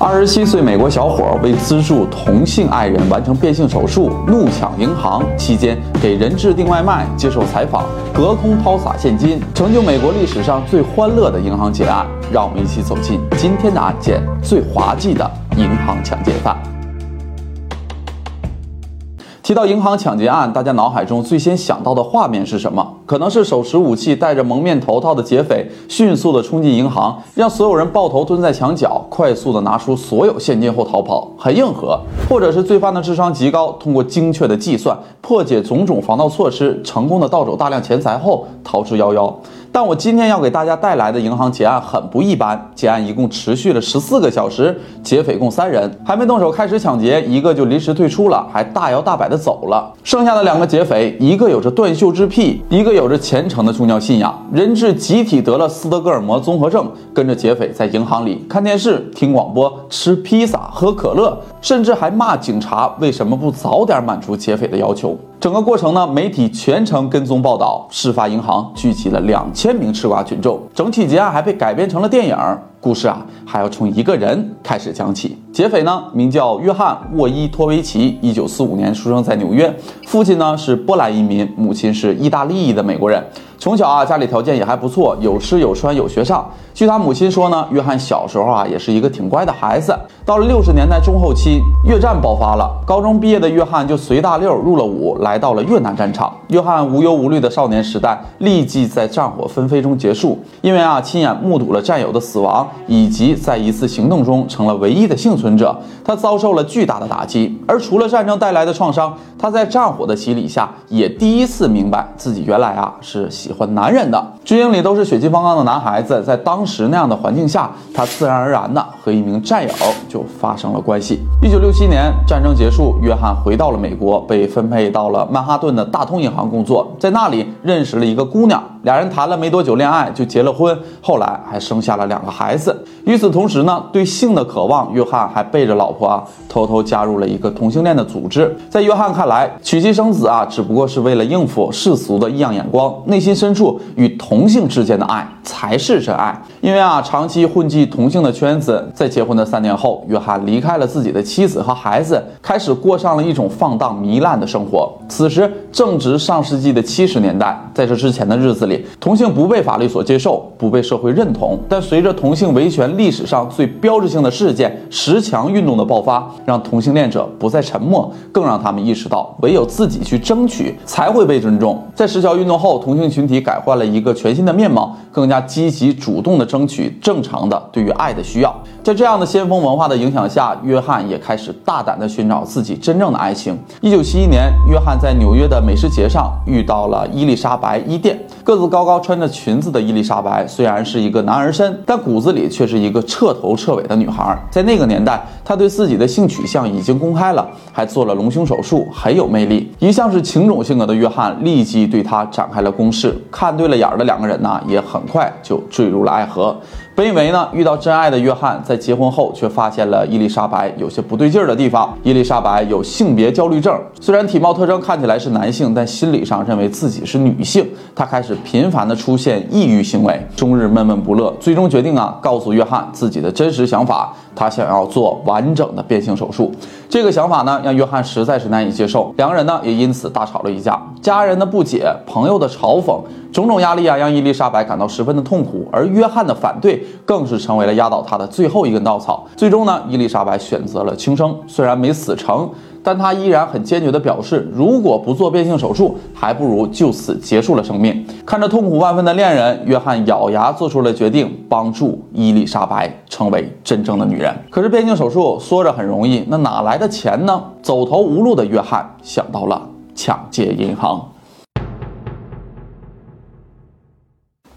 二十七岁美国小伙为资助同性爱人完成变性手术，怒抢银行期间给人质订外卖，接受采访，隔空抛洒现金，成就美国历史上最欢乐的银行劫案。让我们一起走进今天的案件——最滑稽的银行抢劫犯。提到银行抢劫案，大家脑海中最先想到的画面是什么？可能是手持武器、戴着蒙面头套的劫匪迅速地冲进银行，让所有人抱头蹲在墙角，快速地拿出所有现金后逃跑，很硬核；或者是罪犯的智商极高，通过精确的计算，破解种种防盗措施，成功的盗走大量钱财后逃之夭夭。但我今天要给大家带来的银行劫案很不一般，劫案一共持续了十四个小时，劫匪共三人，还没动手开始抢劫，一个就临时退出了，还大摇大摆的走了。剩下的两个劫匪，一个有着断袖之癖，一个有着虔诚的宗教信仰，人质集体得了斯德哥尔摩综合症，跟着劫匪在银行里看电视、听广播、吃披萨、喝可乐，甚至还骂警察为什么不早点满足劫匪的要求。整个过程呢，媒体全程跟踪报道。事发银行聚集了两千名吃瓜群众，整体劫案还被改编成了电影。故事啊，还要从一个人开始讲起。劫匪呢，名叫约翰·沃伊托维奇，一九四五年出生在纽约，父亲呢是波兰移民，母亲是意大利裔的美国人。从小啊，家里条件也还不错，有吃有穿有学上。据他母亲说呢，约翰小时候啊，也是一个挺乖的孩子。到了六十年代中后期，越战爆发了，高中毕业的约翰就随大溜入了伍，来到了越南战场。约翰无忧无虑的少年时代立即在战火纷飞中结束，因为啊，亲眼目睹了战友的死亡，以及在一次行动中成了唯一的幸存者，他遭受了巨大的打击。而除了战争带来的创伤，他在战火的洗礼下，也第一次明白自己原来啊是喜欢男人的。军营里都是血气方刚的男孩子，在当时那样的环境下，他自然而然的和一名战友就发生了关系。一九六七年战争结束，约翰回到了美国，被分配到了曼哈顿的大通银行工作，在那里认识了一个姑娘，俩人谈了没多久恋爱就结了婚，后来还生下了两个孩子。与此同时呢，对性的渴望，约翰还背着老婆啊，偷偷加入了一个同性恋的组织。在约翰看来，娶妻生子啊，只不过是为了应付世俗的异样眼光，内心深处与同。同性之间的爱才是真爱，因为啊，长期混迹同性的圈子，在结婚的三年后，约翰离开了自己的妻子和孩子，开始过上了一种放荡糜烂的生活。此时正值上世纪的七十年代，在这之前的日子里，同性不被法律所接受，不被社会认同。但随着同性维权历史上最标志性的事件——十强运动的爆发，让同性恋者不再沉默，更让他们意识到，唯有自己去争取，才会被尊重。在十强运动后，同性群体改换了一个。全新的面貌，更加积极主动的争取正常的对于爱的需要。在这样的先锋文化的影响下，约翰也开始大胆的寻找自己真正的爱情。一九七一年，约翰在纽约的美食节上遇到了伊丽莎白·伊甸。个子高高、穿着裙子的伊丽莎白，虽然是一个男儿身，但骨子里却是一个彻头彻尾的女孩。在那个年代，她对自己的性取向已经公开了，还做了隆胸手术，很有魅力。一向是情种性格的约翰立即对她展开了攻势，看对了眼儿的两。个人呢，也很快就坠入了爱河。本以为呢遇到真爱的约翰，在结婚后却发现了伊丽莎白有些不对劲儿的地方。伊丽莎白有性别焦虑症，虽然体貌特征看起来是男性，但心理上认为自己是女性。她开始频繁的出现抑郁行为，终日闷闷不乐。最终决定啊，告诉约翰自己的真实想法，她想要做完整的变性手术。这个想法呢，让约翰实在是难以接受，两个人呢也因此大吵了一架。家人的不解，朋友的嘲讽，种种压力啊，让伊丽莎白感到十分的痛苦，而约翰的反对。更是成为了压倒他的最后一根稻草。最终呢，伊丽莎白选择了轻生，虽然没死成，但她依然很坚决地表示，如果不做变性手术，还不如就此结束了生命。看着痛苦万分的恋人，约翰咬牙做出了决定，帮助伊丽莎白成为真正的女人。可是变性手术说着很容易，那哪来的钱呢？走投无路的约翰想到了抢劫银行。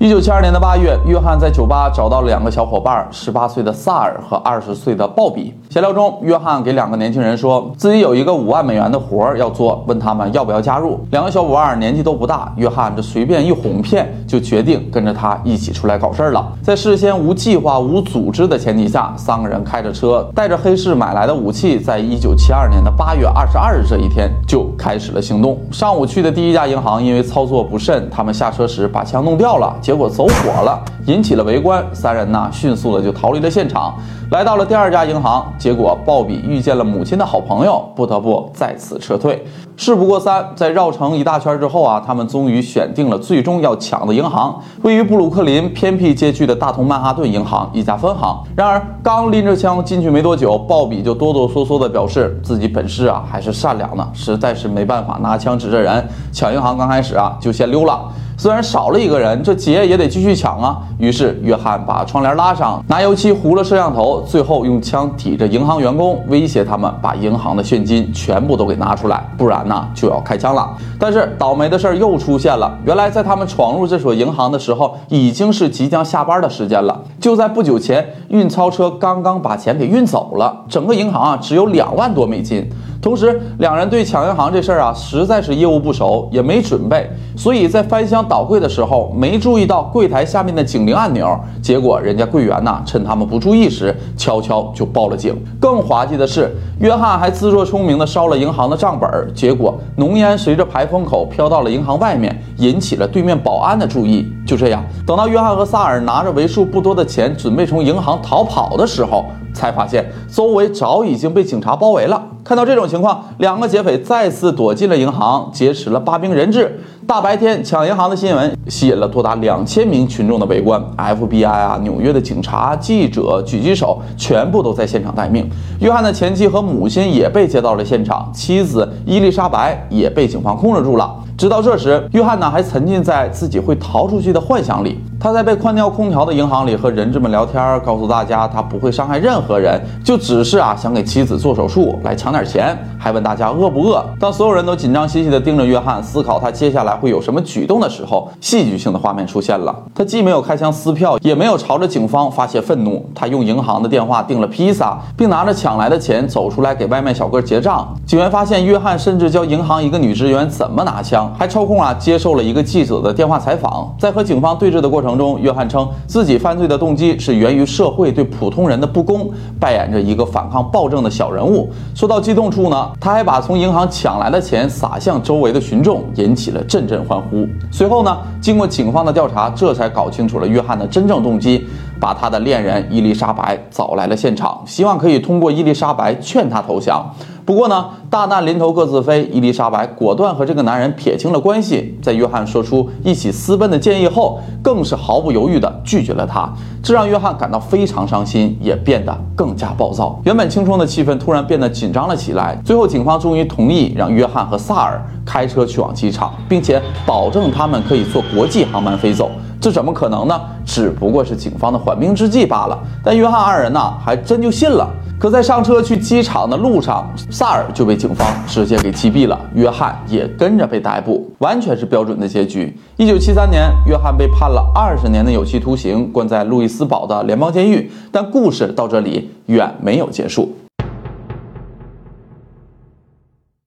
一九七二年的八月，约翰在酒吧找到了两个小伙伴，十八岁的萨尔和二十岁的鲍比。闲聊中，约翰给两个年轻人说自己有一个五万美元的活儿要做，问他们要不要加入。两个小伙伴年纪都不大，约翰这随便一哄骗，就决定跟着他一起出来搞事儿了。在事先无计划、无组织的前提下，三个人开着车，带着黑市买来的武器，在一九七二年的八月二十二日这一天就开始了行动。上午去的第一家银行，因为操作不慎，他们下车时把枪弄掉了。结果走火了，引起了围观。三人呢迅速的就逃离了现场，来到了第二家银行。结果鲍比遇见了母亲的好朋友，不得不再次撤退。事不过三，在绕城一大圈之后啊，他们终于选定了最终要抢的银行，位于布鲁克林偏僻街区的大同曼哈顿银行一家分行。然而刚拎着枪进去没多久，鲍比就哆哆嗦嗦的表示自己本事啊还是善良的，实在是没办法拿枪指着人抢银行。刚开始啊就先溜了。虽然少了一个人，这劫也得继续抢啊。于是约翰把窗帘拉上，拿油漆糊了摄像头，最后用枪抵着银行员工，威胁他们把银行的现金全部都给拿出来，不然呢就要开枪了。但是倒霉的事儿又出现了，原来在他们闯入这所银行的时候，已经是即将下班的时间了。就在不久前，运钞车刚刚把钱给运走了，整个银行啊只有两万多美金。同时，两人对抢银行这事儿啊，实在是业务不熟，也没准备，所以在翻箱倒柜的时候，没注意到柜台下面的警铃按钮。结果，人家柜员呐，趁他们不注意时，悄悄就报了警。更滑稽的是，约翰还自作聪明地烧了银行的账本，结果浓烟随着排风口飘到了银行外面，引起了对面保安的注意。就这样，等到约翰和萨尔拿着为数不多的钱，准备从银行逃跑的时候，才发现周围早已经被警察包围了。看到这种情况，两个劫匪再次躲进了银行，劫持了八名人质。大白天抢银行的新闻吸引了多达两千名群众的围观，FBI 啊，纽约的警察、记者、狙击手全部都在现场待命。约翰的前妻和母亲也被接到了现场，妻子伊丽莎白也被警方控制住了。直到这时，约翰呢还沉浸在自己会逃出去的幻想里。他在被关掉空调的银行里和人质们聊天，告诉大家他不会伤害任何人，就只是啊想给妻子做手术来抢点钱，还问大家饿不饿。当所有人都紧张兮兮地盯着约翰，思考他接下来会有什么举动的时候，戏剧性的画面出现了。他既没有开枪撕票，也没有朝着警方发泄愤怒，他用银行的电话订了披萨，并拿着抢来的钱走出来给外卖小哥结账。警员发现约翰甚至教银行一个女职员怎么拿枪，还抽空啊接受了一个记者的电话采访。在和警方对峙的过程。中，约翰称自己犯罪的动机是源于社会对普通人的不公，扮演着一个反抗暴政的小人物。说到激动处呢，他还把从银行抢来的钱撒向周围的群众，引起了震阵欢呼。随后呢，经过警方的调查，这才搞清楚了约翰的真正动机，把他的恋人伊丽莎白找来了现场，希望可以通过伊丽莎白劝他投降。不过呢，大难临头各自飞，伊丽莎白果断和这个男人撇清了关系。在约翰说出一起私奔的建议后，更是毫不犹豫地拒绝了他，这让约翰感到非常伤心，也变得更加暴躁。原本轻松的气氛突然变得紧张了起来。最后，警方终于同意让约翰和萨尔开车去往机场，并且保证他们可以坐国际航班飞走。这怎么可能呢？只不过是警方的缓兵之计罢了。但约翰二人呢，还真就信了。可在上车去机场的路上，萨尔就被警方直接给击毙了，约翰也跟着被逮捕，完全是标准的结局。一九七三年，约翰被判了二十年的有期徒刑，关在路易斯堡的联邦监狱。但故事到这里远没有结束。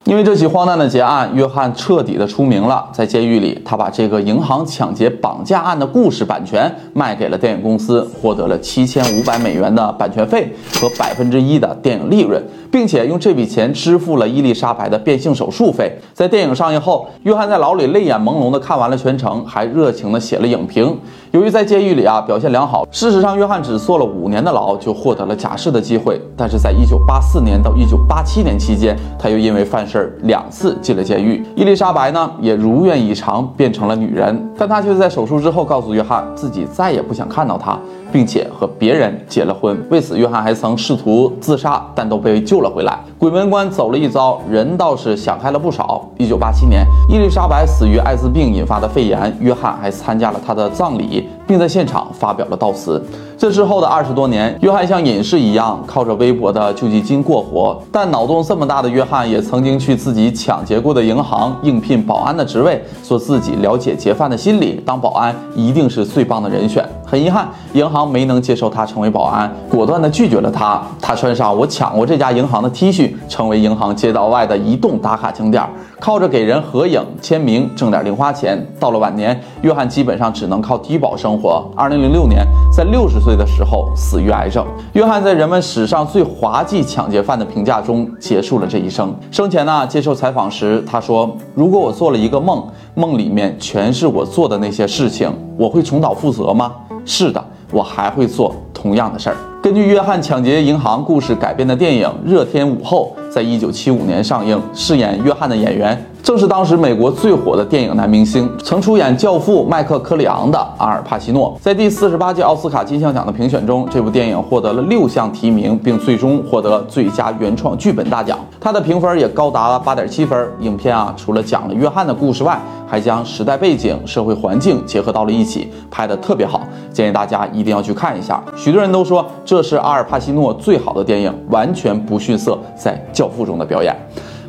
因为这起荒诞的劫案，约翰彻底的出名了。在监狱里，他把这个银行抢劫绑架案的故事版权卖给了电影公司，获得了七千五百美元的版权费和百分之一的电影利润。并且用这笔钱支付了伊丽莎白的变性手术费。在电影上映后，约翰在牢里泪眼朦胧的看完了全程，还热情的写了影评。由于在监狱里啊表现良好，事实上约翰只坐了五年的牢就获得了假释的机会。但是在1984年到1987年期间，他又因为犯事儿两次进了监狱。伊丽莎白呢也如愿以偿变成了女人，但她却在手术之后告诉约翰自己再也不想看到他。并且和别人结了婚。为此，约翰还曾试图自杀，但都被救了回来。鬼门关走了一遭，人倒是想开了不少。一九八七年，伊丽莎白死于艾滋病引发的肺炎，约翰还参加了她的葬礼，并在现场发表了悼词。这之后的二十多年，约翰像隐士一样靠着微薄的救济金过活。但脑洞这么大的约翰，也曾经去自己抢劫过的银行应聘保安的职位，说自己了解劫犯的心理，当保安一定是最棒的人选。很遗憾，银行没能接受他成为保安，果断地拒绝了他。他穿上我抢过这家银行的 T 恤，成为银行街道外的移动打卡景点，靠着给人合影签名挣点零花钱。到了晚年，约翰基本上只能靠低保生活活。二零零六年，在六十岁的时候死于癌症。约翰在人们史上最滑稽抢劫犯的评价中结束了这一生。生前呢，接受采访时他说：“如果我做了一个梦，梦里面全是我做的那些事情，我会重蹈覆辙吗？是的，我还会做同样的事儿。”根据约翰抢劫银行故事改编的电影《热天午后》在一九七五年上映，饰演约翰的演员正是当时美国最火的电影男明星，曾出演《教父》麦克科里昂的阿尔帕西诺。在第四十八届奥斯卡金像奖的评选中，这部电影获得了六项提名，并最终获得最佳原创剧本大奖。它的评分也高达了八点七分。影片啊，除了讲了约翰的故事外，还将时代背景、社会环境结合到了一起，拍得特别好。建议大家一定要去看一下。许多人都说。这是阿尔帕西诺最好的电影，完全不逊色在《教父》中的表演。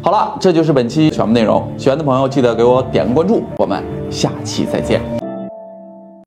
好了，这就是本期全部内容。喜欢的朋友记得给我点个关注，我们下期再见。